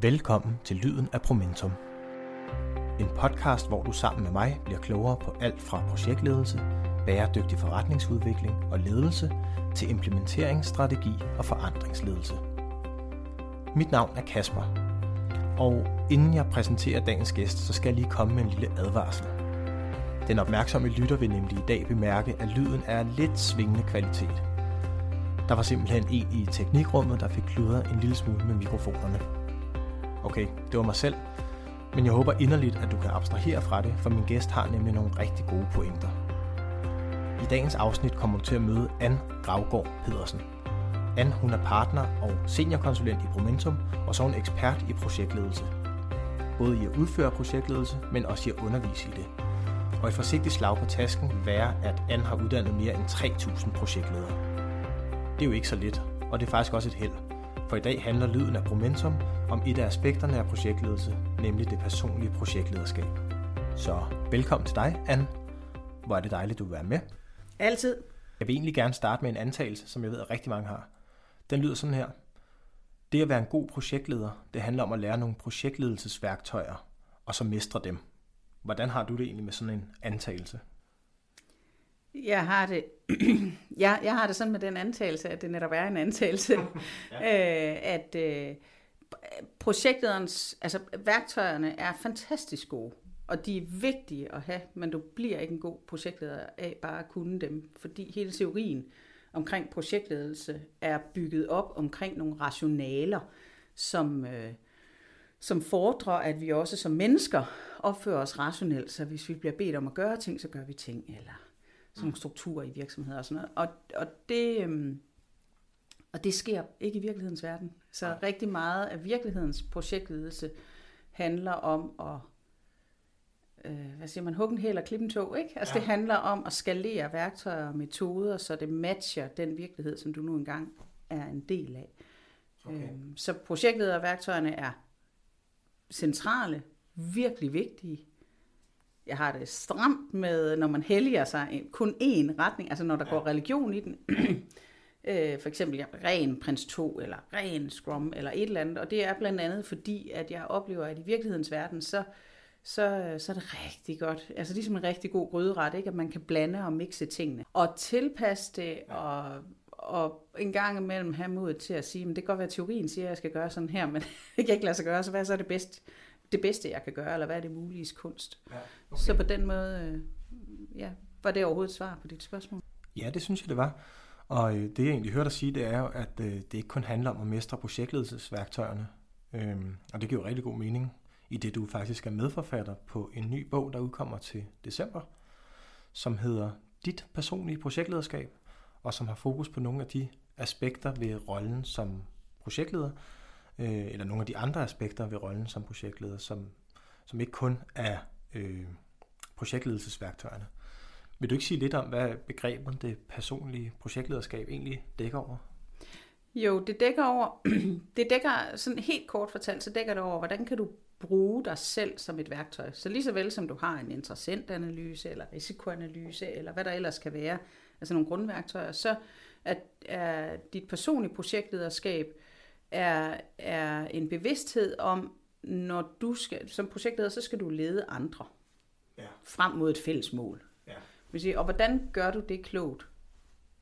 Velkommen til Lyden af Promentum. En podcast, hvor du sammen med mig bliver klogere på alt fra projektledelse, bæredygtig forretningsudvikling og ledelse til implementeringsstrategi og forandringsledelse. Mit navn er Kasper, og inden jeg præsenterer dagens gæst, så skal jeg lige komme med en lille advarsel. Den opmærksomme lytter vil nemlig i dag bemærke, at lyden er lidt svingende kvalitet. Der var simpelthen en i teknikrummet, der fik kludret en lille smule med mikrofonerne. Okay, det var mig selv, men jeg håber inderligt, at du kan abstrahere fra det, for min gæst har nemlig nogle rigtig gode pointer. I dagens afsnit kommer du til at møde Anne Gravgaard Pedersen. Anne hun er partner og seniorkonsulent i Promentum, og så er hun ekspert i projektledelse. Både i at udføre projektledelse, men også i at undervise i det. Og et forsigtigt slag på tasken vil være, at Anne har uddannet mere end 3.000 projektledere. Det er jo ikke så lidt, og det er faktisk også et held. For i dag handler lyden af Promentum om et af aspekterne af projektledelse, nemlig det personlige projektlederskab. Så velkommen til dig, Anne. Hvor er det dejligt, du vil være med. Altid. Jeg vil egentlig gerne starte med en antagelse, som jeg ved, at rigtig mange har. Den lyder sådan her. Det at være en god projektleder, det handler om at lære nogle projektledelsesværktøjer, og så mestre dem. Hvordan har du det egentlig med sådan en antagelse? Jeg har det, jeg, jeg har det sådan med den antagelse, at det netop er en antagelse, ja. øh, at øh, projektlederens, altså værktøjerne er fantastisk gode, og de er vigtige at have, men du bliver ikke en god projektleder af bare at kunne dem, fordi hele teorien omkring projektledelse er bygget op omkring nogle rationaler, som, øh, som fordrer, at vi også som mennesker opfører os rationelt, så hvis vi bliver bedt om at gøre ting, så gør vi ting, eller sådan nogle strukturer i virksomheder og sådan noget. Og, og, det, øhm, og det sker ikke i virkelighedens verden. Så ja. rigtig meget af virkelighedens projektledelse handler om at øh, hvad siger man, hugge en hæl og klippe en tog, ikke? Altså ja. det handler om at skalere værktøjer og metoder, så det matcher den virkelighed, som du nu engang er en del af. Okay. Øhm, så projektlederværktøjerne er centrale, virkelig vigtige, jeg har det stramt med, når man helliger sig kun én retning, altså når der ja. går religion i den. øh, for eksempel ja, ren prins 2, eller ren scrum, eller et eller andet. Og det er blandt andet fordi, at jeg oplever, at i virkelighedens verden, så, så, så er det rigtig godt. Altså ligesom en rigtig god grøderet, ikke? at man kan blande og mixe tingene. Og tilpasse det, og, og en gang imellem have mod til at sige, men det kan godt være, at teorien siger, at jeg skal gøre sådan her, men det kan ikke lade sig gøre, så hvad er så det bedste? Det bedste, jeg kan gøre, eller hvad er det mulige kunst. Ja, okay. Så på den måde, øh, ja, var det overhovedet svar på dit spørgsmål? Ja, det synes jeg, det var. Og øh, det, jeg egentlig hørte dig sige, det er jo, at øh, det ikke kun handler om at mestre projektledelsesværktøjerne. Øhm, og det giver jo rigtig god mening, i det du faktisk er medforfatter på en ny bog, der udkommer til december, som hedder Dit personlige projektlederskab, og som har fokus på nogle af de aspekter ved rollen som projektleder, øh, eller nogle af de andre aspekter ved rollen som projektleder, som, som ikke kun er øh, projektledelsesværktøjerne. Vil du ikke sige lidt om, hvad begrebet det personlige projektlederskab egentlig dækker over? Jo, det dækker over, det dækker sådan helt kort fortalt, så dækker det over, hvordan kan du bruge dig selv som et værktøj. Så lige så vel som du har en interessentanalyse, eller risikoanalyse, eller hvad der ellers kan være, altså nogle grundværktøjer, så at, er dit personlige projektlederskab er, er en bevidsthed om, når du skal, som projektleder, så skal du lede andre ja. frem mod et fælles mål. Ja. Og hvordan gør du det klogt?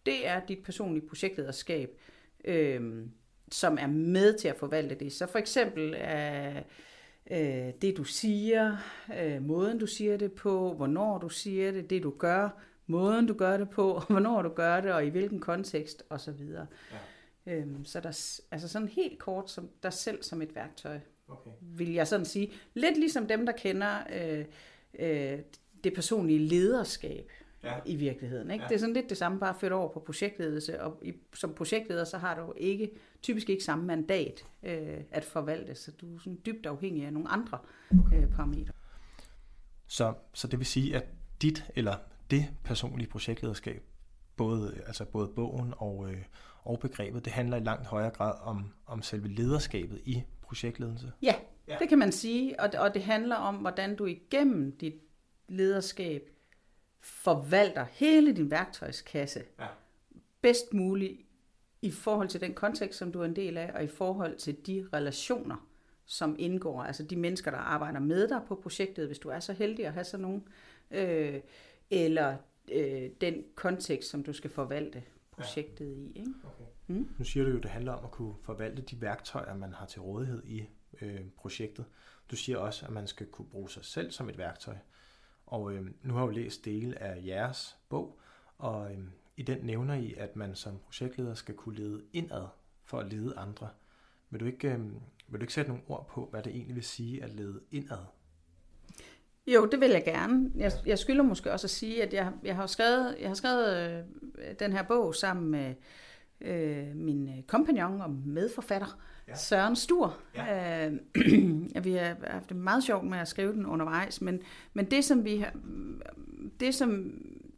Det er dit personlige projektlederskab, øhm, som er med til at forvalte det. Så for eksempel er øh, det, du siger, øh, måden du siger det på, hvornår du siger det, det du gør, måden du gør det på, hvornår du gør det, og i hvilken kontekst osv. Ja. Øhm, så der, altså sådan helt kort, som dig selv som et værktøj, okay. vil jeg sådan sige. Lidt ligesom dem, der kender øh, øh, det personlige lederskab ja. i virkeligheden. Ikke? Ja. Det er sådan lidt det samme, bare ført over på projektledelse, og i, som projektleder, så har du ikke, typisk ikke samme mandat øh, at forvalte, så du er sådan dybt afhængig af nogle andre øh, parametre. Så, så det vil sige, at dit eller det personlige projektlederskab, både, altså både bogen og, øh, og begrebet, det handler i langt højere grad om, om selve lederskabet i projektledelse. Ja, ja. det kan man sige, og, og det handler om, hvordan du igennem dit lederskab forvalter hele din værktøjskasse ja. bedst muligt i forhold til den kontekst, som du er en del af, og i forhold til de relationer, som indgår, altså de mennesker, der arbejder med dig på projektet, hvis du er så heldig at have sådan nogen, øh, eller øh, den kontekst, som du skal forvalte projektet ja. i. Ikke? Okay. Mm? Nu siger du jo, at det handler om at kunne forvalte de værktøjer, man har til rådighed i øh, projektet. Du siger også, at man skal kunne bruge sig selv som et værktøj. Og øh, nu har jeg jo læst dele af jeres bog, og øh, i den nævner I, at man som projektleder skal kunne lede indad for at lede andre. Vil du ikke, øh, vil du ikke sætte nogle ord på, hvad det egentlig vil sige at lede indad? Jo, det vil jeg gerne. Jeg, jeg skylder måske også at sige, at jeg, jeg har skrevet, jeg har skrevet øh, den her bog sammen med øh, min øh, kompagnon og medforfatter, ja. Søren Stur. Ja. Øh, vi har haft det meget sjovt med at skrive den undervejs, men, men det, som vi, det, som,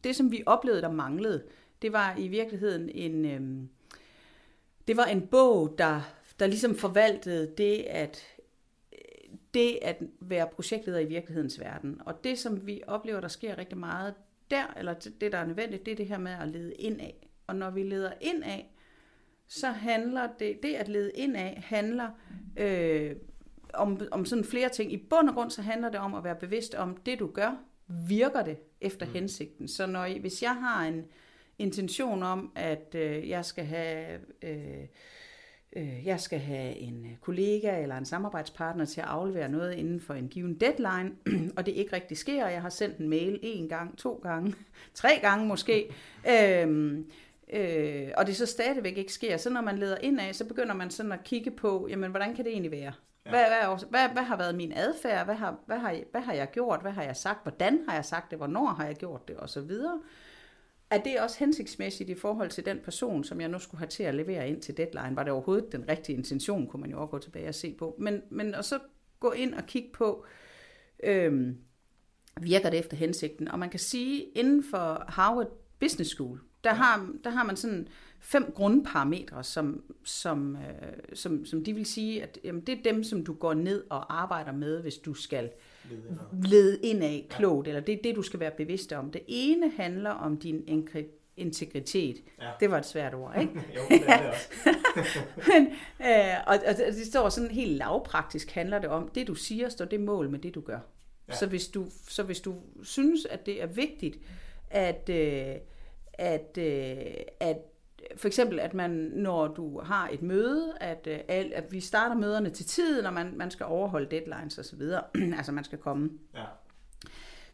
det, som vi oplevede, der manglede, det var i virkeligheden en, øh, det var en bog, der, der ligesom forvaltede det at, det at være projektleder i virkelighedens verden. Og det, som vi oplever, der sker rigtig meget der, eller det, der er nødvendigt, det er det her med at lede ind af. Og når vi leder ind af, så handler det, det at lede ind af, handler øh, om, om sådan flere ting. I bund og grund, så handler det om at være bevidst om, det du gør, virker det efter mm. hensigten. Så når, hvis jeg har en intention om, at øh, jeg skal have... Øh, øh, jeg skal have en kollega eller en samarbejdspartner til at aflevere noget inden for en given deadline, og det ikke rigtig sker. Jeg har sendt en mail en gang, to gange, tre gange måske, øh, øh, og det så stadigvæk ikke sker. Så når man leder ind af, så begynder man sådan at kigge på, jamen hvordan kan det egentlig være? Ja. Hvad, hvad, hvad, hvad har været min adfærd? Hvad har, hvad, har, hvad har jeg gjort? Hvad har jeg sagt? Hvordan har jeg sagt det? Hvornår har jeg gjort det? Og så videre. Er det også hensigtsmæssigt i forhold til den person, som jeg nu skulle have til at levere ind til deadline? Var det overhovedet den rigtige intention, kunne man jo også gå tilbage og se på. Men, men og så gå ind og kigge på, øhm, virker det efter hensigten? Og man kan sige, inden for Harvard Business School, der, har, der har man sådan fem grundparametre, som, som, øh, som, som de vil sige, at jamen, det er dem, som du går ned og arbejder med, hvis du skal lede ind af klogt, ja. eller det er det, du skal være bevidst om. Det ene handler om din integritet. Ja. Det var et svært ord, ikke? jo, det er det også. Men, øh, og, og det står sådan helt lavpraktisk handler det om, det du siger, står det mål med det, du gør. Ja. Så, hvis du, så hvis du synes, at det er vigtigt, at, øh, at, øh, at for eksempel, at man, når du har et møde, at, øh, at vi starter møderne til tiden, når man, man skal overholde deadlines osv., altså man skal komme. Ja.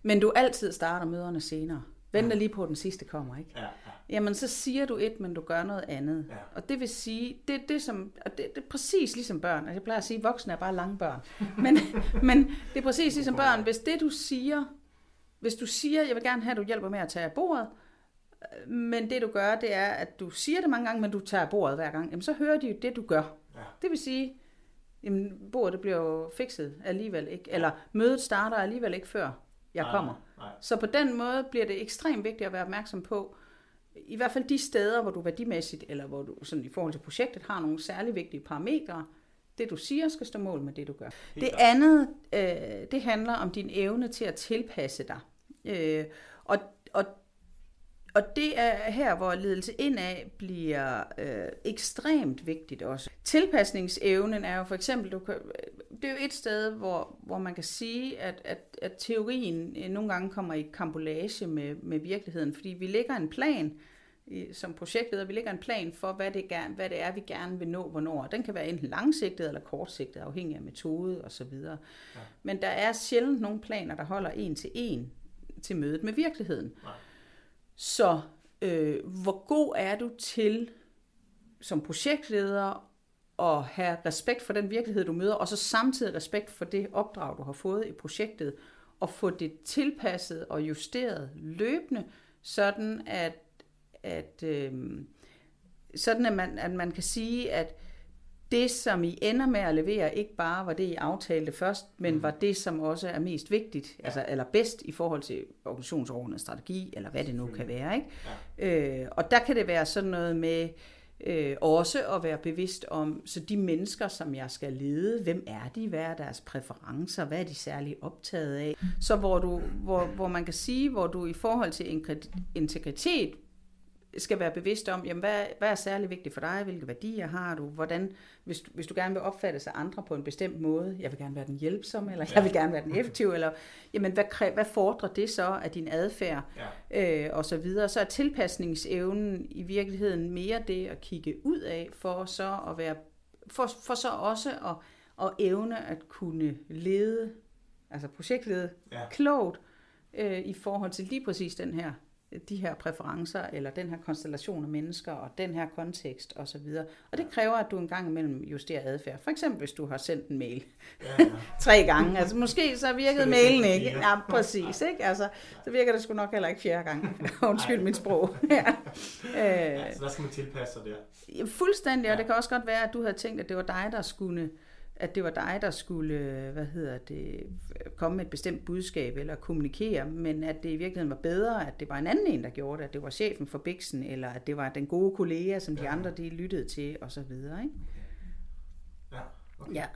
Men du altid starter møderne senere. Venter ja. lige på, at den sidste kommer, ikke? Ja, ja. Jamen, så siger du et, men du gør noget andet. Ja. Og det vil sige, det, det, som, og det, det er præcis ligesom børn. Altså, jeg plejer at sige, at voksne er bare lange børn. Men, men det er præcis ligesom børn. Hvis det, du siger, hvis du siger, jeg vil gerne have, at du hjælper med at tage af bordet, men det du gør, det er, at du siger det mange gange, men du tager bordet hver gang. Jamen, så hører de jo det, du gør. Ja. Det vil sige, jamen, bordet det bliver jo fikset alligevel ikke. Eller mødet starter alligevel ikke før jeg nej, kommer. Nej. Så på den måde bliver det ekstremt vigtigt at være opmærksom på, i hvert fald de steder, hvor du værdimæssigt, eller hvor du sådan i forhold til projektet, har nogle særlig vigtige parametre, det du siger skal stå mål med det du gør. Helt det andet, øh, det handler om din evne til at tilpasse dig. Øh, og, og og det er her, hvor ledelse indad bliver øh, ekstremt vigtigt også. Tilpasningsevnen er jo for eksempel, du kan, det er jo et sted, hvor, hvor man kan sige, at, at, at teorien øh, nogle gange kommer i kambolage med, med virkeligheden, fordi vi lægger en plan, som projektleder, vi lægger en plan for, hvad det, gerne, hvad det er, vi gerne vil nå, hvornår. Den kan være enten langsigtet eller kortsigtet, afhængig af metode osv. Ja. Men der er sjældent nogle planer, der holder en til en til mødet med virkeligheden. Nej. Så øh, hvor god er du til som projektleder at have respekt for den virkelighed, du møder, og så samtidig respekt for det opdrag, du har fået i projektet, og få det tilpasset og justeret løbende, sådan at, at, øh, sådan at, man, at man kan sige, at det, som I ender med at levere, ikke bare var det, I aftalte først, men mm. var det, som også er mest vigtigt, ja. altså, eller bedst i forhold til organisationsordnet strategi, eller hvad det nu kan være. Ikke? Ja. Øh, og der kan det være sådan noget med øh, også at være bevidst om, så de mennesker, som jeg skal lede, hvem er de, hvad er deres præferencer, hvad er de særligt optaget af. Så hvor, du, hvor, hvor man kan sige, hvor du i forhold til integritet skal være bevidst om, jamen, hvad, hvad er særlig vigtigt for dig, hvilke værdier har du, hvordan, hvis, du, hvis du gerne vil opfatte sig andre på en bestemt måde, jeg vil gerne være den hjælpsomme, eller jeg vil gerne være den effektive, eller jamen, hvad, hvad fordrer det så af din adfærd, ja. øh, og så videre. Så er tilpasningsevnen i virkeligheden mere det at kigge ud af, for så at være, for, for så også at, at evne at kunne lede, altså projektlede ja. klogt, øh, i forhold til lige præcis den her de her præferencer, eller den her konstellation af mennesker, og den her kontekst osv. Og, og det kræver, at du en gang imellem justerer adfærd. For eksempel, hvis du har sendt en mail ja, ja. tre gange. Altså, måske så virkede mailen ikke. Ja, præcis. Ikke? Altså, så virker det sgu nok heller ikke fjerde gang. Undskyld mit sprog. ja. ja, så der skal man tilpasse sig der. Fuldstændig, og ja. det kan også godt være, at du havde tænkt, at det var dig, der skulle at det var dig, der skulle hvad hedder det, komme med et bestemt budskab eller kommunikere, men at det i virkeligheden var bedre, at det var en anden en, der gjorde det, at det var chefen for Bixen, eller at det var den gode kollega, som de ja. andre de lyttede til, og så videre. Ikke? Ja, okay. ja.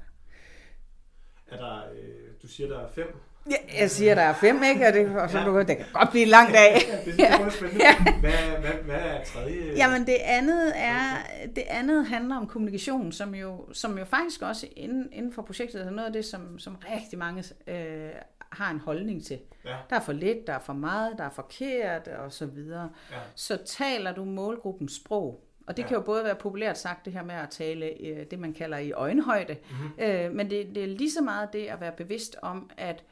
Er der, øh, du siger, der er fem Ja, jeg siger, der er fem, ikke? Og det, og så ja. det kan godt blive langt af. Ja, det er spændende. Hvad, hvad, hvad er tredje? Jamen det andet er, det andet handler om kommunikation, som jo, som jo faktisk også inden, inden for projektet er noget af det, som, som rigtig mange øh, har en holdning til. Ja. Der er for lidt, der er for meget, der er forkert og så videre. Ja. Så taler du målgruppens sprog, og det ja. kan jo både være populært sagt, det her med at tale øh, det, man kalder i øjenhøjde, mm-hmm. øh, men det, det er lige så meget det at være bevidst om, at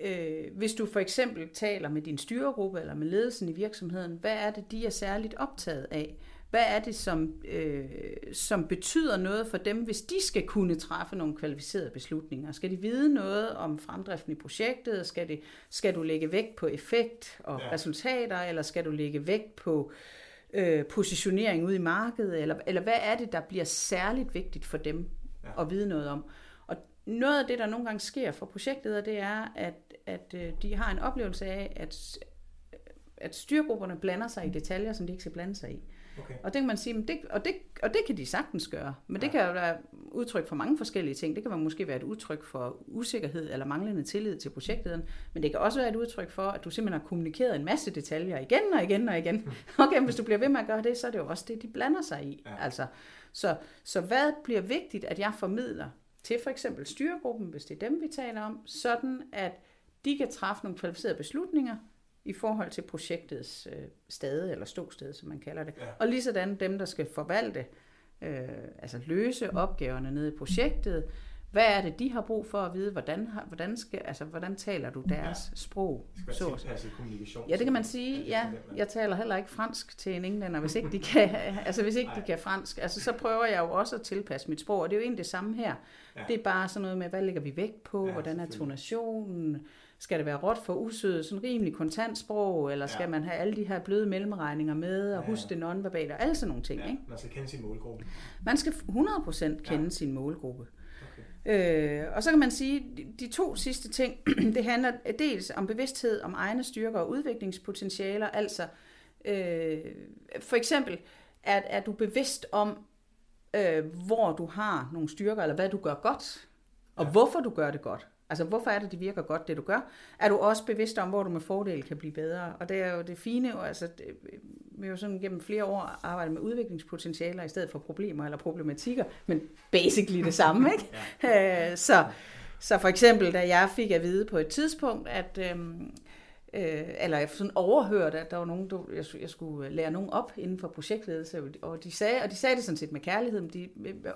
øh, hvis du for eksempel taler med din styregruppe eller med ledelsen i virksomheden, hvad er det, de er særligt optaget af? Hvad er det, som, øh, som betyder noget for dem, hvis de skal kunne træffe nogle kvalificerede beslutninger? Skal de vide noget om fremdriften i projektet? Skal, det, skal du lægge vægt på effekt og ja. resultater, eller skal du lægge vægt på øh, positionering ude i markedet? Eller, eller hvad er det, der bliver særligt vigtigt for dem ja. at vide noget om? Og noget af det, der nogle gange sker for projektledere, det er, at at øh, de har en oplevelse af, at, at styrgrupperne blander sig i detaljer, som de ikke skal blande sig i. Okay. Og det kan man sige, det, og, det, og det kan de sagtens gøre. Men ja. det kan jo være udtryk for mange forskellige ting. Det kan måske være et udtryk for usikkerhed eller manglende tillid til projektlederen. Men det kan også være et udtryk for, at du simpelthen har kommunikeret en masse detaljer igen og igen og igen. Okay, hvis du bliver ved med at gøre det, så er det jo også det, de blander sig i. Ja. Altså, så, så hvad bliver vigtigt, at jeg formidler til for eksempel styregruppen, hvis det er dem, vi taler om, sådan at de kan træffe nogle kvalificerede beslutninger i forhold til projektets øh, stade, eller ståsted, som man kalder det. Ja. Og lige sådan dem, der skal forvalte, øh, altså løse opgaverne nede i projektet, hvad er det, de har brug for at vide? Hvordan, hvordan, skal, altså, hvordan taler du deres ja. sprog? Det skal være så. kommunikation. Ja, det kan man sige. Ja, jeg taler heller ikke fransk til en englænder, hvis ikke de kan, altså, hvis ikke de kan fransk. Altså, så prøver jeg jo også at tilpasse mit sprog, og det er jo egentlig det samme her. Ja. Det er bare sådan noget med, hvad lægger vi vægt på? Ja, hvordan er tonationen? Skal det være råt for usødet, sådan rimelig kontant sprog, eller skal ja. man have alle de her bløde mellemregninger med, og ja, huske det nonverbale, og alle sådan nogle ting. Ja, ikke? man skal kende sin målgruppe. Man skal 100% kende ja. sin målgruppe. Okay. Øh, og så kan man sige, de, de to sidste ting, det handler dels om bevidsthed om egne styrker og udviklingspotentialer, altså øh, for eksempel, at er du bevidst om, øh, hvor du har nogle styrker, eller hvad du gør godt, og ja. hvorfor du gør det godt. Altså, hvorfor er det, det virker godt, det du gør? Er du også bevidst om, hvor du med fordel kan blive bedre? Og det er jo det fine, jo, altså, det, vi har jo sådan gennem flere år arbejdet med udviklingspotentialer i stedet for problemer eller problematikker, men basically det samme, ikke? ja. Øh, så, så for eksempel, da jeg fik at vide på et tidspunkt, at øhm, øh, eller jeg sådan overhørte, at der var nogen, der, jeg, jeg skulle lære nogen op inden for projektledelse, og de sagde, og de sagde det sådan set med kærlighed, men de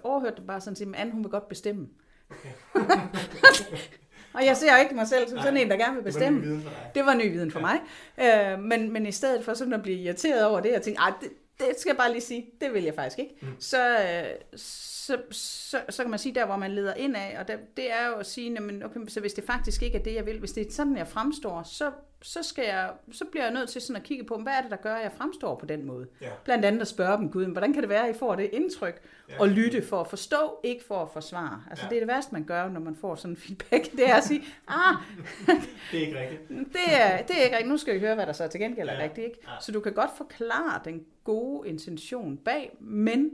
overhørte det bare sådan set, at hun vil godt bestemme. Okay. Og jeg ser ikke mig selv som Nej, sådan en, der gerne vil bestemme. Det var ny viden for, dig. Det var ny viden for ja. mig. Øh, men, men i stedet for sådan at blive irriteret over det, og tænke, det, det skal jeg bare lige sige, det vil jeg faktisk ikke. Mm. Så, øh, så, så, så kan man sige, der hvor man leder ind af, og der, det er jo at sige, jamen, okay, så hvis det faktisk ikke er det, jeg vil, hvis det er sådan, jeg fremstår, så, så, skal jeg, så bliver jeg nødt til sådan at kigge på, hvad er det, der gør, at jeg fremstår på den måde? Ja. Blandt andet at spørge dem, Gud, hvordan kan det være, at I får det indtryk, ja. og lytte for at forstå, ikke for at forsvare. Altså ja. det er det værste, man gør, når man får sådan en feedback, det er at sige, ah, det er ikke rigtigt. det, er, det er ikke rigtigt, nu skal vi høre, hvad der så til gengæld er ja. rigtigt. Ikke? Ja. Så du kan godt forklare den gode intention bag, men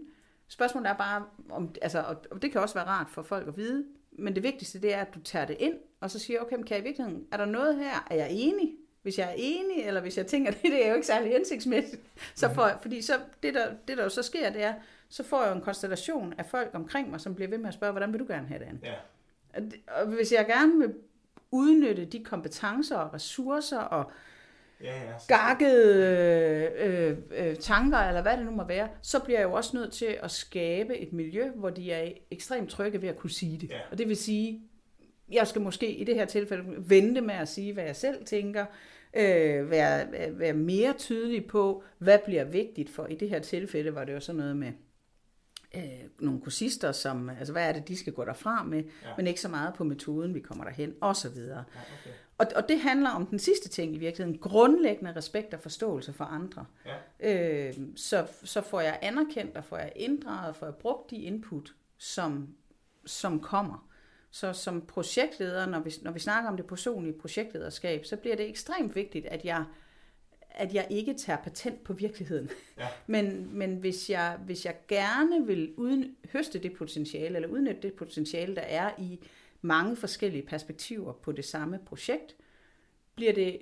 Spørgsmålet er bare, om, altså, og det kan også være rart for folk at vide, men det vigtigste det er, at du tager det ind, og så siger, okay, men kan jeg i virkeligheden, er der noget her, er jeg enig? hvis jeg er enig, eller hvis jeg tænker, det, det er jo ikke særlig hensigtsmæssigt, så får, fordi så, det, der, det der jo så sker, det er, så får jeg jo en konstellation af folk omkring mig, som bliver ved med at spørge, hvordan vil du gerne have det andet? Ja. Og hvis jeg gerne vil udnytte de kompetencer og ressourcer og Ja, ja. Gakkede øh, øh, øh, tanker, eller hvad det nu må være, så bliver jeg jo også nødt til at skabe et miljø, hvor de er ekstremt trygge ved at kunne sige det. Ja. Og det vil sige, jeg skal måske i det her tilfælde vente med at sige, hvad jeg selv tænker, øh, være, være- være mere tydelig på, hvad bliver vigtigt for. I det her tilfælde var det jo sådan noget med øh, nogle kursister, som, altså hvad er det, de skal gå derfra med, Ja. men ikke så meget på metoden, vi kommer derhen, og så videre. ja, okay. Og, og det handler om den sidste ting i virkeligheden, grundlæggende respekt og forståelse for andre. Ja. Øh, så, så får jeg anerkendt, og får jeg inddraget, får jeg brugt de input, som, som kommer. Så som projektleder, når vi, når vi snakker om det personlige projektlederskab, så bliver det ekstremt vigtigt, at jeg, at jeg ikke tager patent på virkeligheden. Ja. Men, men hvis, jeg, hvis jeg gerne vil uden, høste det potentiale, eller udnytte det potentiale, der er i mange forskellige perspektiver på det samme projekt, bliver det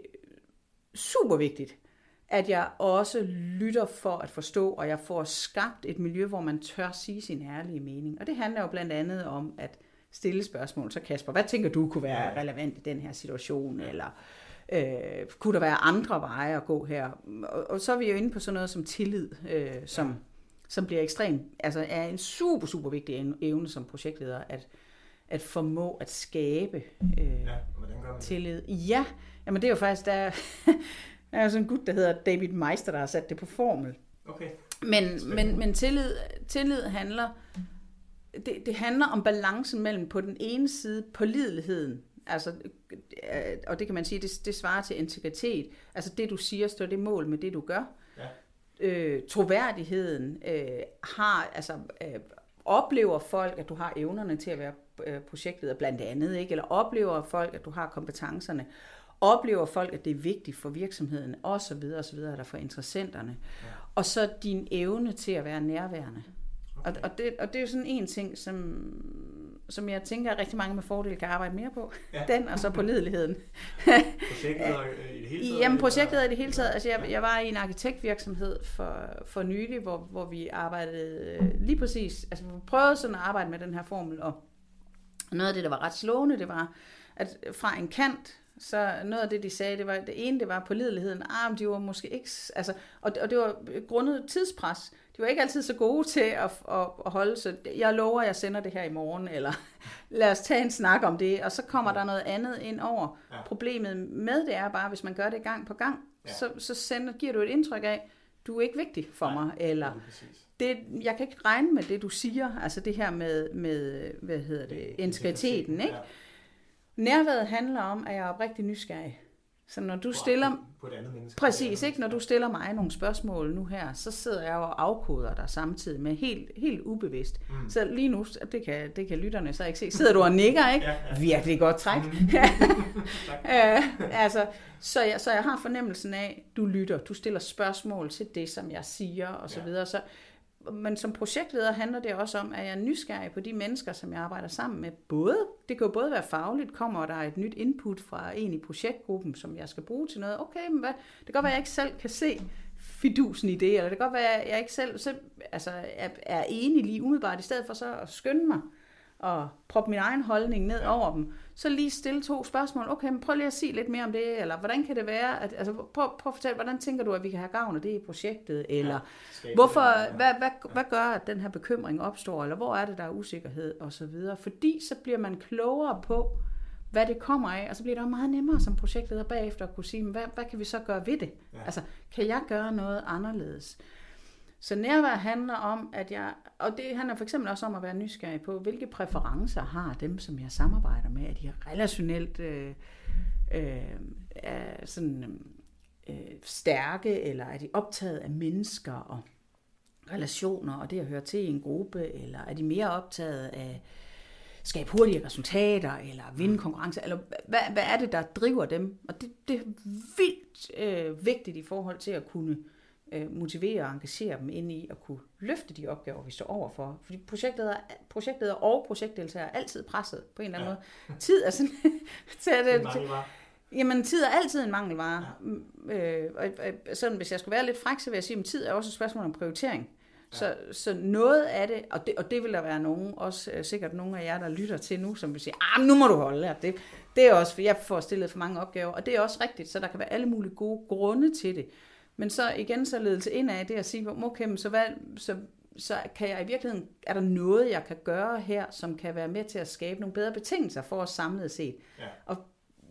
super vigtigt, at jeg også lytter for at forstå, og jeg får skabt et miljø, hvor man tør sige sin ærlige mening. Og det handler jo blandt andet om at stille spørgsmål. Så Kasper, hvad tænker du kunne være relevant i den her situation? Eller øh, kunne der være andre veje at gå her? Og, og så er vi jo inde på sådan noget som tillid, øh, som, som bliver ekstremt, altså er en super, super vigtig evne som projektleder, at, at formå at skabe øh, Ja, det? tillid. Ja, jamen det er jo faktisk, der, der er jo sådan en gut, der hedder David Meister, der har sat det på formel. Okay. Men, men, men tillid, tillid handler, det, det handler om balancen mellem på den ene side pålideligheden, altså, øh, og det kan man sige, det, det svarer til integritet, altså det du siger, står det mål med det du gør. Ja. Øh, troværdigheden øh, har, altså øh, oplever folk, at du har evnerne til at være øh, projektleder blandt andet, ikke? eller oplever folk, at du har kompetencerne, oplever folk, at det er vigtigt for virksomheden, så videre, eller for interessenterne. Ja. Og så din evne til at være nærværende. Okay. Og, og, det, og det er jo sådan en ting, som, som jeg tænker, at rigtig mange med fordel kan arbejde mere på. Ja. Den, og så på ledigheden. Projektleder øh, i det hele taget? Jamen projektet i det hele taget. Altså jeg, jeg var i en arkitektvirksomhed for, for nylig, hvor, hvor vi arbejdede øh, lige præcis, altså vi prøvede sådan at arbejde med den her formel, og noget af det, der var ret slående, det var, at fra en kant, så noget af det, de sagde, det var, det ene, det var pålideligheden, ah, de var måske ikke, altså, og, og det var grundet tidspres. De var ikke altid så gode til at, at, at holde sig. Jeg lover, jeg sender det her i morgen, eller lad os tage en snak om det, og så kommer der noget andet ind over. Ja. Ja. Problemet med det er bare, hvis man gør det gang på gang, Ja. ja. så, så sender, giver du et indtryk af, du er ikke vigtig for Nej, mig, eller præcis. det, jeg kan ikke regne med det, du siger, altså det her med, med hvad hedder det, integriteten, ikke? Ja. Nærværet handler om, at jeg er oprigtig nysgerrig. Så når du stiller, På et andet menneske. præcis, ikke? Når du stiller mig nogle spørgsmål nu her, så sidder jeg og afkoder dig samtidig med helt, helt ubevidst. Mm. Mm. Så lige nu, det kan, det kan lytterne så ikke se, sidder du og nikker, ikke? Ja, ja. Virkelig godt træk. øh, altså, så, jeg, så jeg har fornemmelsen af, du lytter, du stiller spørgsmål til det, som jeg siger, og så Ja. videre. Så, men som projektleder handler det også om, at jeg er nysgerrig på de mennesker, som jeg arbejder sammen med. Både, det kan jo både være fagligt, kommer der et nyt input fra en i projektgruppen, som jeg skal bruge til noget. Okay, men hvad, det kan godt være, at jeg ikke selv kan se fidusen i det, eller det kan godt være, at jeg ikke selv så, altså, er, er enig lige umiddelbart, i stedet for så at skynde mig og proppe min egen holdning ned Ja. ja. over dem, så lige stille to spørgsmål. Okay, men prøv lige at sige lidt mere om det, eller hvordan kan det være, at, altså, prøv, prøv at fortælle, hvordan tænker du, at vi kan have gavn af det i projektet, eller Skabe Hvorfor, den her- hvad, hvad, hvad gør, at den her bekymring opstår, eller hvor er det, der er usikkerhed og så videre? Fordi så bliver man klogere på, hvad det kommer af, og så bliver det jo meget nemmere som projektleder bagefter at kunne sige, hvad, hvad kan vi så gøre ved det? Ja. Ja. Altså, kan jeg gøre noget anderledes? Så nærvær handler om, at jeg, og det handler for eksempel også om at være nysgerrig på, hvilke præferencer har dem, som jeg samarbejder med, at de relationelt øh, øh, er sådan, øh, stærke, eller er de optaget af mennesker og relationer, og det at høre til i en gruppe, eller er de mere optaget af skabe hurtige resultater, eller vinde konkurrencer, eller hvad, hvad er det, der driver dem? Og det, det er vildt øh, vigtigt i forhold til at kunne øh, motivere og engagere dem ind i at kunne løfte de opgaver, vi står overfor. Fordi projektleder, projektleder og projektdeltagere er altid presset på en eller anden Ja. måde. Tid er sådan... til at, Det bare. Jamen, tid er altid en mangelvare. Ja. Øh, og, og, sådan, hvis jeg skulle være lidt fræk, så vil jeg sige, at tid er også et spørgsmål om prioritering. Ja. Så, så noget af det og, det, og det vil der være nogen, også uh, sikkert nogle af jer, der lytter til nu, som vil sige, ah, nu må du holde her. Det, det er også, for jeg får stillet for mange opgaver, og det er også rigtigt, så der kan være alle mulige gode grunde til det. Men så igen, så ledelse ind af det at sige, okay, så, hvad, så, så kan jeg i virkeligheden, er der noget, jeg kan gøre her, som kan være med til at skabe nogle bedre betingelser for os samlet set. Ja. Og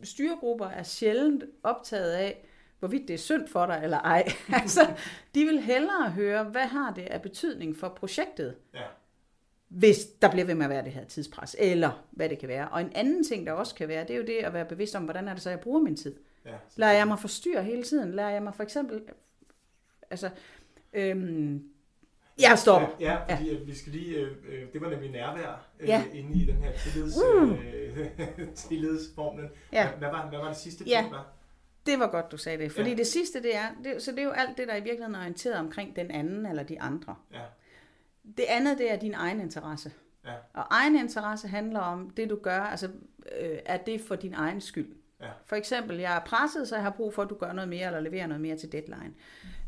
styregrupper er sjældent optaget af, hvorvidt det er synd for dig eller ej. altså, de vil hellere høre, hvad har det af betydning for projektet, ja. hvis der bliver ved med at være det her tidspres, eller hvad det kan være. Og en anden ting, der også kan være, det er jo det at være bevidst om, hvordan er det så, jeg bruger min tid. Ja, Lader jeg mig forstyrre hele tiden? Lader jeg mig for eksempel... Altså, øhm, jeg stopper. Ja, ja fordi ja. vi skal lige, øh, øh, det var nemlig nærvær øh, ja. inde i den her tillids, uh. øh, tillidsformlen. Ja. Hvad, var, hvad var det sidste ja. punkt, var? Det var godt, du sagde det. Fordi ja. det sidste, det er, det, så det er jo alt det, der i virkeligheden er orienteret omkring den anden eller de andre. Ja. Det andet, det er din egen interesse. Ja. Og egen interesse handler om det, du gør, altså øh, er det for din egen skyld. Ja. For eksempel, jeg er presset, så jeg har brug for, at du gør noget mere, eller leverer noget mere til deadline.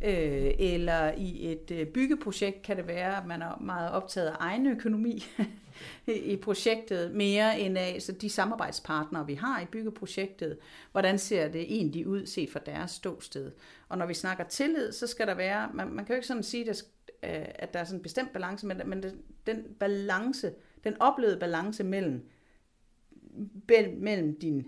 Øh, eller i et øh, byggeprojekt kan det være, at man er meget optaget af egen økonomi i projektet, mere end af så de samarbejdspartnere, vi har i byggeprojektet. Hvordan ser det egentlig ud, set fra deres ståsted? Og når vi snakker tillid, så skal der være, man, man kan jo ikke sådan sige, at, øh, at der er sådan en bestemt balance, men, men den balance, den oplevede balance mellem, mellem din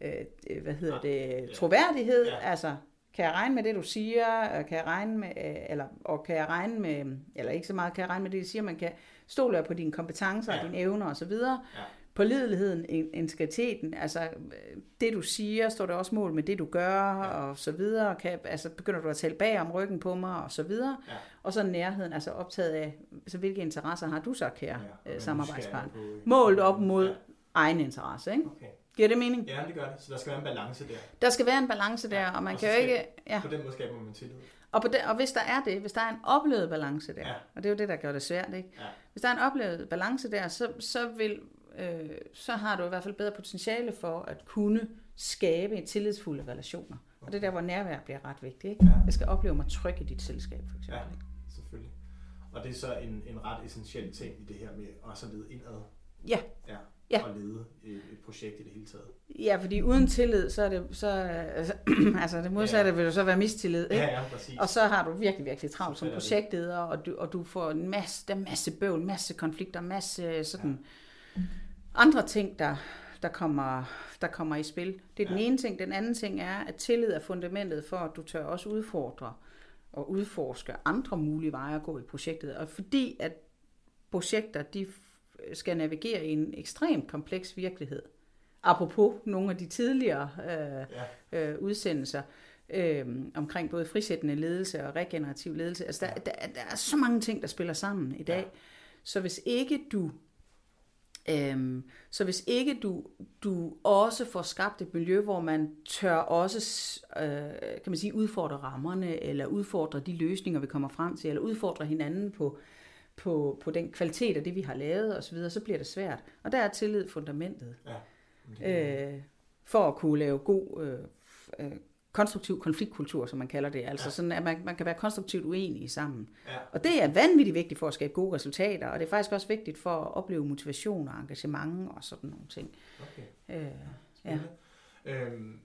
øh, hvad hedder det, troværdighed, ja. altså kan jeg regne med det, du siger, kan jeg regne med, øh, eller, og kan jeg regne med, eller ikke så meget, kan jeg regne med det, du siger, man kan stole på dine kompetencer ja. og dine evner osv., ja. pålideligheden, integriteten, altså det du siger, står der også mål med det du gør, ja. og så videre, kan, altså begynder du at tale bag om ryggen på mig, og så videre, ja. og så nærheden, altså optaget af, altså hvilke interesser har du så, kære ja, øh, samarbejdspartner, målt op mod ja. egen interesse, ikke? Okay. Giver det mening? Ja, det gør det. Så der skal være en balance der. Der skal være en balance der, ja, og man og kan jo ikke... Ja. På den måde skaber man tillid. Og, på den, og hvis der er det, hvis der er en oplevet balance der, ja. og det er jo det, der gør det svært, ikke? Ja. Hvis der er en oplevet balance der, så, så, vil, øh, så har du i hvert fald bedre potentiale for at kunne skabe en tillidsfulde relationer. Okay. Og det er der, hvor nærvær bliver ret vigtigt. Ikke? Ja. Jeg skal opleve mig tryg i dit selskab, for eksempel. Ja, selvfølgelig. Og det er så en, en ret essentiel ting i det her med også at lede indad. Ja. ja ja. at lede et, projekt i det hele taget. Ja, fordi uden tillid, så er det, så, altså, altså det modsatte ja. vil jo så være mistillid. Ikke? Ja, ja, præcis. Og så har du virkelig, virkelig travlt som projektleder, og du, og du får en masse, der er masse bøvl, masse konflikter, masse sådan ja. andre ting, der, der, kommer, der kommer i spil. Det er den ja. ene ting. Den anden ting er, at tillid er fundamentet for, at du tør også udfordre og udforske andre mulige veje at gå i projektet. Og fordi at projekter, de skal navigere i en ekstremt kompleks virkelighed. Apropos nogle af de tidligere øh, ja. øh, udsendelser øh, omkring både frisættende ledelse og regenerativ ledelse. Altså der, der, der er så mange ting, der spiller sammen i dag. Ja. Så hvis ikke du Øhm, så hvis ikke du, du også får skabt et miljø, hvor man tør også øh, kan man sige, udfordre rammerne, eller udfordre de løsninger, vi kommer frem til, eller udfordre hinanden på, på, på den kvalitet af det, vi har lavet osv., så, videre, så bliver det svært. Og der er tillid fundamentet. Ja, øh, for at kunne lave god øh, øh, konstruktiv konfliktkultur, som man kalder det. Altså ja. sådan, at man, man kan være konstruktivt uenige sammen. Ja. Og det er vanvittigt vigtigt for at skabe gode resultater, og det er faktisk også vigtigt for at opleve motivation og engagement og sådan nogle ting. Okay. Øh, ja. Øhm,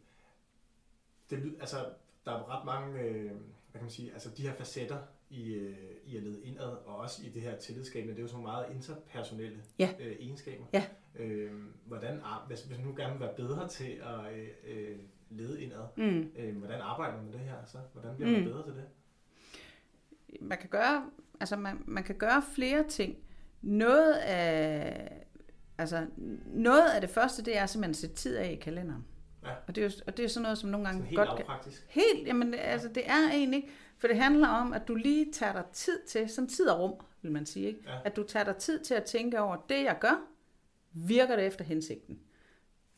det, altså, der er ret mange, øh, hvad kan man sige, altså de her facetter i, øh, i at lede indad, og også i det her tillidsskabende. Det er jo så meget interpersonelle ja. øh, egenskaber. Ja. Øh, hvordan, hvis, hvis man nu gerne vil være bedre til at øh, øh, lede indad, mm. øh, hvordan arbejder man med det her så? Hvordan bliver man mm. bedre til det? Man kan gøre, altså man, man kan gøre flere ting. Noget af, altså noget af det første, det er simpelthen at sætte tid af i kalenderen. Ja. Og, det er jo, og det er sådan noget, som nogle gange sådan helt godt kan... Helt, jamen altså det er egentlig, for det handler om, at du lige tager dig tid til, som tid og rum, vil man sige, ikke? Ja. at du tager dig tid til at tænke over, det jeg gør, virker det efter hensigten?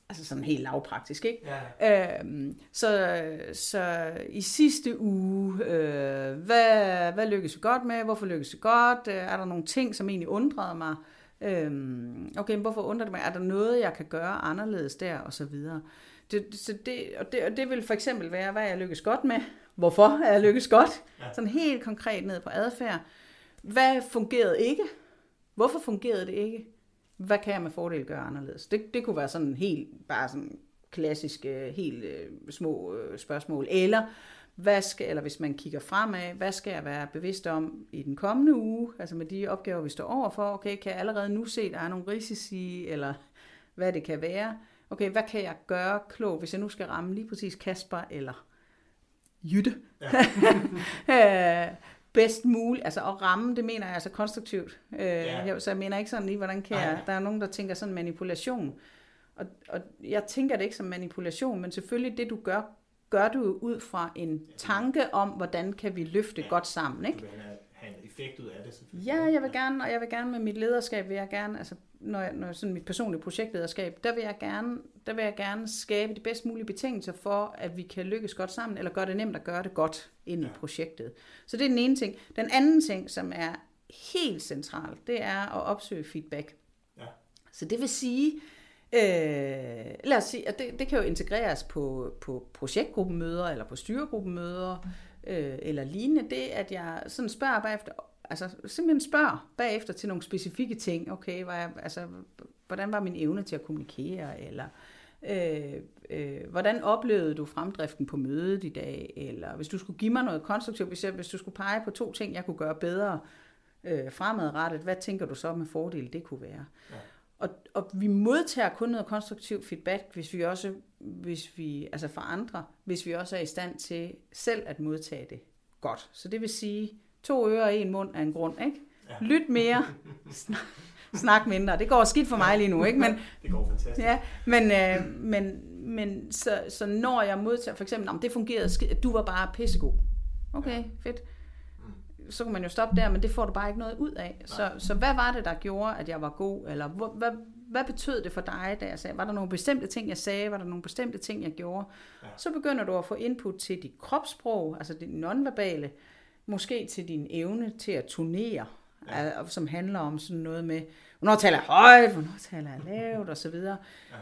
Altså sådan helt lavpraktisk, ikke? Ja. Øhm, så, så i sidste uge, øh, hvad, hvad lykkedes vi godt med? Hvorfor lykkedes vi godt? Øh, er der nogle ting, som egentlig undrede mig? Øhm, okay, hvorfor undrer det mig? Er der noget, jeg kan gøre anderledes der, og så videre? Det, så det, og, det, og det vil for eksempel være, hvad jeg lykkes godt med. Hvorfor er jeg lykkes godt? Ja. Sådan helt konkret ned på adfærd. Hvad fungerede ikke? Hvorfor fungerede det ikke? Hvad kan jeg med fordel gøre anderledes? Det, det kunne være sådan helt, bare sådan klassiske, helt øh, små øh, spørgsmål. Eller, hvad skal, eller hvis man kigger fremad, hvad skal jeg være bevidst om i den kommende uge, altså med de opgaver, vi står overfor, okay, kan jeg allerede nu se, at der er nogle risici, eller hvad det kan være, okay, hvad kan jeg gøre klogt, hvis jeg nu skal ramme lige præcis Kasper, eller Jytte, ja. bedst muligt, altså at ramme, det mener jeg altså konstruktivt, øh, så jeg mener ikke sådan lige, hvordan kan jeg, der er nogen, der tænker sådan manipulation, og, og jeg tænker det ikke som manipulation, men selvfølgelig det, du gør, gør du ud fra en tanke om, hvordan kan vi løfte ja. godt sammen. Ikke? Du vil have en effekt ud af det selvfølgelig. Ja, jeg vil gerne, og jeg vil gerne med mit lederskab, vil jeg gerne, altså når, jeg, når sådan mit personlige projektlederskab, der vil, jeg gerne, der vil jeg gerne skabe de bedst mulige betingelser for, at vi kan lykkes godt sammen, eller gøre det nemt at gøre det godt ind ja. i projektet. Så det er den ene ting. Den anden ting, som er helt central, det er at opsøge feedback. Ja. Så det vil sige, Øh, lad os sige, at det, det kan jo integreres på, på projektgruppemøder, eller på styregruppemøder, øh, eller lignende. Det, at jeg sådan spørger bagefter, altså simpelthen spørger bagefter til nogle specifikke ting. Okay, var jeg, altså, hvordan var min evne til at kommunikere, eller øh, øh, hvordan oplevede du fremdriften på mødet i dag, eller hvis du skulle give mig noget konstruktivt, hvis, jeg, hvis du skulle pege på to ting, jeg kunne gøre bedre øh, fremadrettet, hvad tænker du så med fordel, det kunne være? Ja. Og, og vi modtager kun noget konstruktiv feedback, hvis vi også, hvis vi, altså fra andre, hvis vi også er i stand til selv at modtage det godt. Så det vil sige, to ører og en mund er en grund, ikke? Ja. Lyt mere, snak, snak mindre. Det går skidt for mig lige nu, ikke? Men, det går fantastisk. Ja, men, øh, men, men så, så når jeg modtager, for eksempel, om det fungerede skidt, du var bare pissegod. Okay, fedt så kan man jo stoppe der, men det får du bare ikke noget ud af. Så, så hvad var det, der gjorde, at jeg var god? Eller hvad, hvad betød det for dig, da jeg sagde? Var der nogle bestemte ting, jeg sagde? Var der nogle bestemte ting, jeg gjorde? Ja. Så begynder du at få input til dit kropssprog, altså dit nonverbale, måske til din evne til at turnere, ja. som handler om sådan noget med, hvornår taler jeg højt, hvornår taler jeg lavt, og så videre. Ja.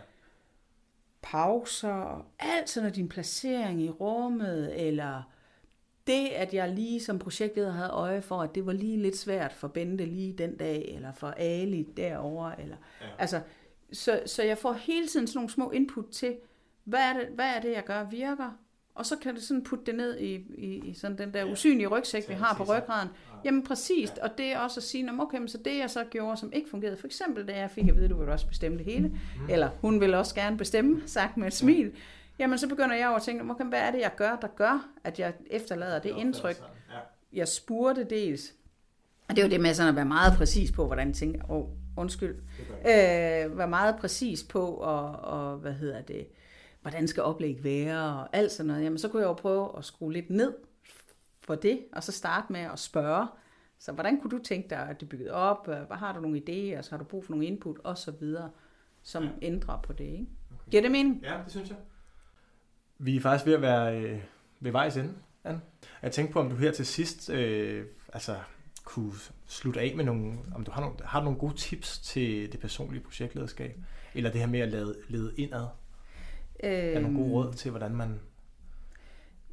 Pauser, alt sådan din placering i rummet, eller det, at jeg lige som projektleder havde øje for, at det var lige lidt svært for Bente lige den dag, eller for Ali derovre, eller, ja. altså, så, så jeg får hele tiden sådan nogle små input til, hvad er det, hvad er det jeg gør virker, og så kan det sådan putte det ned i, i, i sådan den der ja. usynlige rygsæk, vi har på ryggraden. Ja. Jamen præcis, ja. og det er også at sige, okay, men så det jeg så gjorde, som ikke fungerede, for eksempel da jeg fik at vide, du vil også bestemme det hele, mm. eller hun vil også gerne bestemme, sagt med et smil, Jamen, så begynder jeg over at tænke, okay, hvad er det, jeg gør, der gør, at jeg efterlader det indtryk. Ja. Jeg spurgte dels, og det er jo det med sådan at være meget præcis på, hvordan jeg tænker, oh, undskyld, øh, være meget præcis på, og, og hvad hedder det, hvordan skal oplæg være, og alt sådan noget. Jamen, så kunne jeg jo prøve at skrue lidt ned for det, og så starte med at spørge, så hvordan kunne du tænke dig, at det bygget op? Hvad har du nogle idéer? Så har du brug for nogle input? Og så videre, som ja. ændrer på det. Ikke? Okay. Giver det mening? Ja, det synes jeg. Vi er faktisk ved at være øh, ved vejs ende, Anne. Jeg tænkte på, om du her til sidst øh, altså, kunne slutte af med nogle, om du har nogle, har nogle gode tips til det personlige projektlederskab, eller det her med at lede, lede indad. Øh, er nogle gode råd til, hvordan man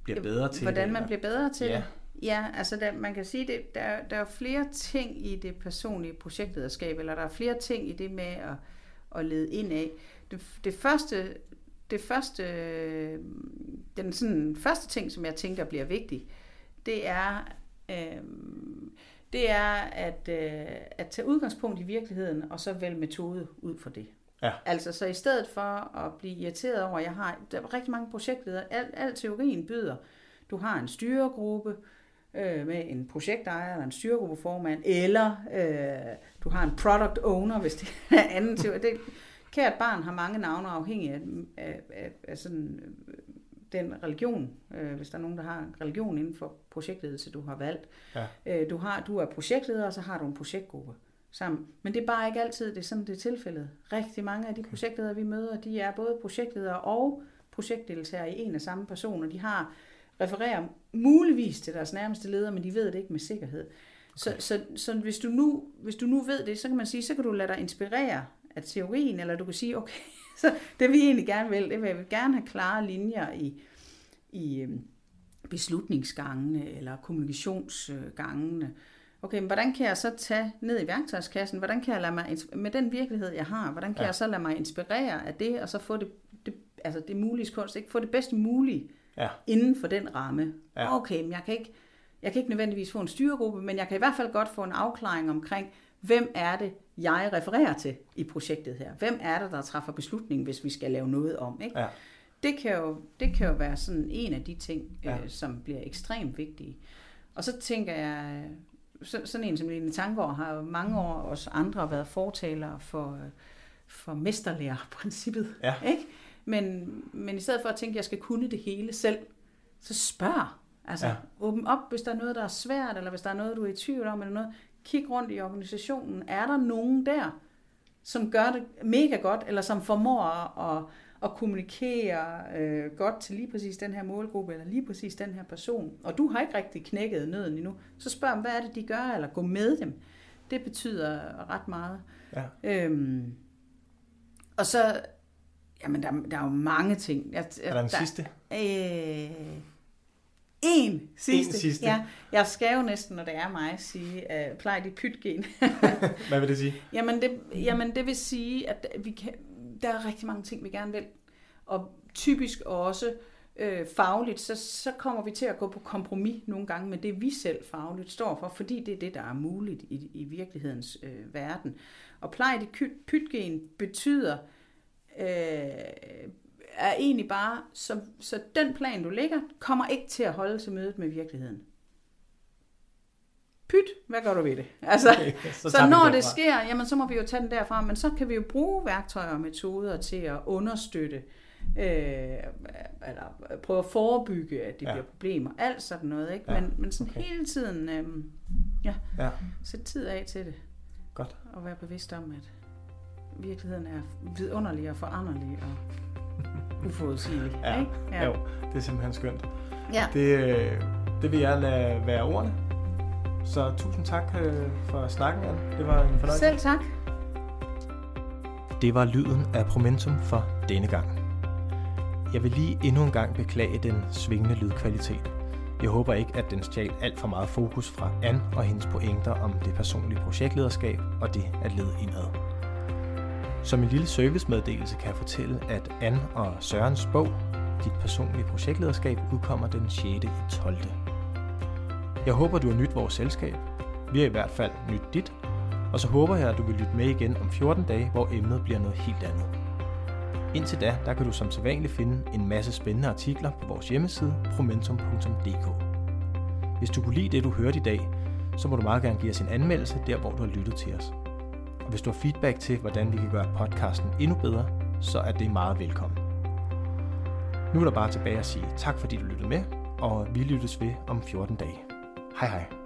bliver bedre til hvordan det? Man bliver bedre til ja. det? Ja, altså der, man kan sige, det, der, der er flere ting i det personlige projektlederskab, eller der er flere ting i det med at, at lede ind af. Det, det første det første, den sådan første ting, som jeg tænker bliver vigtig, det er, øh, det er at, øh, at tage udgangspunkt i virkeligheden, og så vælge metode ud for det. Ja. Altså, så i stedet for at blive irriteret over, at jeg har der er rigtig mange projektledere, al, al teorien byder, du har en styregruppe, øh, med en projektejer eller en styregruppeformand, eller øh, du har en product owner, hvis det er anden teori. Det, Kært barn har mange navne afhængig af, af, af, af sådan, øh, den religion, øh, hvis der er nogen, der har en religion inden for projektledelse, du har valgt. Ja. Øh, du, har, du er projektleder, og så har du en projektgruppe sammen. Men det er bare ikke altid, det er sådan, det er tilfældet. Rigtig mange af de projektledere, vi møder, de er både projektledere og projektdeltagere i en og samme person, og de har refererer muligvis til deres nærmeste leder, men de ved det ikke med sikkerhed. Så, så, så hvis, du nu, hvis du nu ved det, så kan man sige, så kan du lade dig inspirere af teorien, eller du kan sige, okay, så det vi egentlig gerne vil, det vil jeg vil gerne have klare linjer i, i øhm, beslutningsgangene eller kommunikationsgangene. Okay, men hvordan kan jeg så tage ned i værktøjskassen? Hvordan kan jeg lade mig, med den virkelighed, jeg har, hvordan kan ja. jeg så lade mig inspirere af det, og så få det, det altså det mulige kunst, ikke? få det bedste mulige ja. inden for den ramme. Ja. Okay, men jeg kan, ikke, jeg kan ikke nødvendigvis få en styregruppe, men jeg kan i hvert fald godt få en afklaring omkring, hvem er det, jeg refererer til i projektet her? Hvem er det, der træffer beslutningen, hvis vi skal lave noget om? Ikke? Ja. Det, kan jo, det kan jo være sådan en af de ting, ja. øh, som bliver ekstremt vigtige. Og så tænker jeg, så, sådan en som Lene Tangård har jo mange år os andre været fortalere for, for mesterlærerprincippet. Ja. Ikke? Men, men i stedet for at tænke, at jeg skal kunne det hele selv, så spørg. Altså, ja. åbn op, hvis der er noget, der er svært, eller hvis der er noget, du er i tvivl om, eller noget. Kig rundt i organisationen. Er der nogen der, som gør det mega godt, eller som formår at, at kommunikere øh, godt til lige præcis den her målgruppe, eller lige præcis den her person, og du har ikke rigtig knækket nøden endnu, så spørg dem, hvad er det, de gør, eller gå med dem. Det betyder ret meget. Ja. Øhm, og så Jamen, der, der er jo mange ting. Jeg, er der en der, sidste? Øh, en sidste. En sidste. Ja, jeg skal jo næsten, når det er mig, sige, uh, pleje dit pytgen. Hvad vil det sige? Jamen det, jamen, det vil sige, at vi kan, der er rigtig mange ting, vi gerne vil. Og typisk også øh, fagligt, så, så kommer vi til at gå på kompromis nogle gange med det, vi selv fagligt står for, fordi det er det, der er muligt i, i virkelighedens øh, verden. Og pleje dit pytgen betyder, øh, er egentlig bare, så, så den plan, du lægger, kommer ikke til at holde til mødet med virkeligheden. Pyt, hvad gør du ved det? Altså, okay, så, så når det sker, jamen, så må vi jo tage den derfra, men så kan vi jo bruge værktøjer og metoder til at understøtte, øh, eller prøve at forebygge, at det ja. bliver problemer, alt sådan noget. Ikke? Ja, men, men sådan okay. hele tiden, øh, ja, ja, sæt tid af til det. Godt. Og være bevidst om, at virkeligheden er vidunderlig og foranderlig og uforudsigelig. ja, ikke? ja, jo, det er simpelthen skønt. Ja. Det, øh, det vil jeg lade være ordene. Så tusind tak øh, for snakken, Anne. Det var en fornøjelse. Selv tak. Det var lyden af Promentum for denne gang. Jeg vil lige endnu en gang beklage den svingende lydkvalitet. Jeg håber ikke, at den stjal alt for meget fokus fra Anne og hendes pointer om det personlige projektlederskab og det at lede indad. Som en lille servicemeddelelse kan jeg fortælle, at Anne og Sørens bog, Dit personlige projektlederskab, udkommer den 6. i 12. Jeg håber, du har nyt vores selskab. Vi har i hvert fald nyt dit. Og så håber jeg, at du vil lytte med igen om 14 dage, hvor emnet bliver noget helt andet. Indtil da, der kan du som sædvanligt finde en masse spændende artikler på vores hjemmeside promentum.dk. Hvis du kunne lide det, du hørte i dag, så må du meget gerne give os en anmeldelse der, hvor du har lyttet til os. Hvis du har feedback til, hvordan vi kan gøre podcasten endnu bedre, så er det meget velkommen. Nu er der bare tilbage at sige tak, fordi du lyttede med, og vi lyttes ved om 14 dage. Hej hej.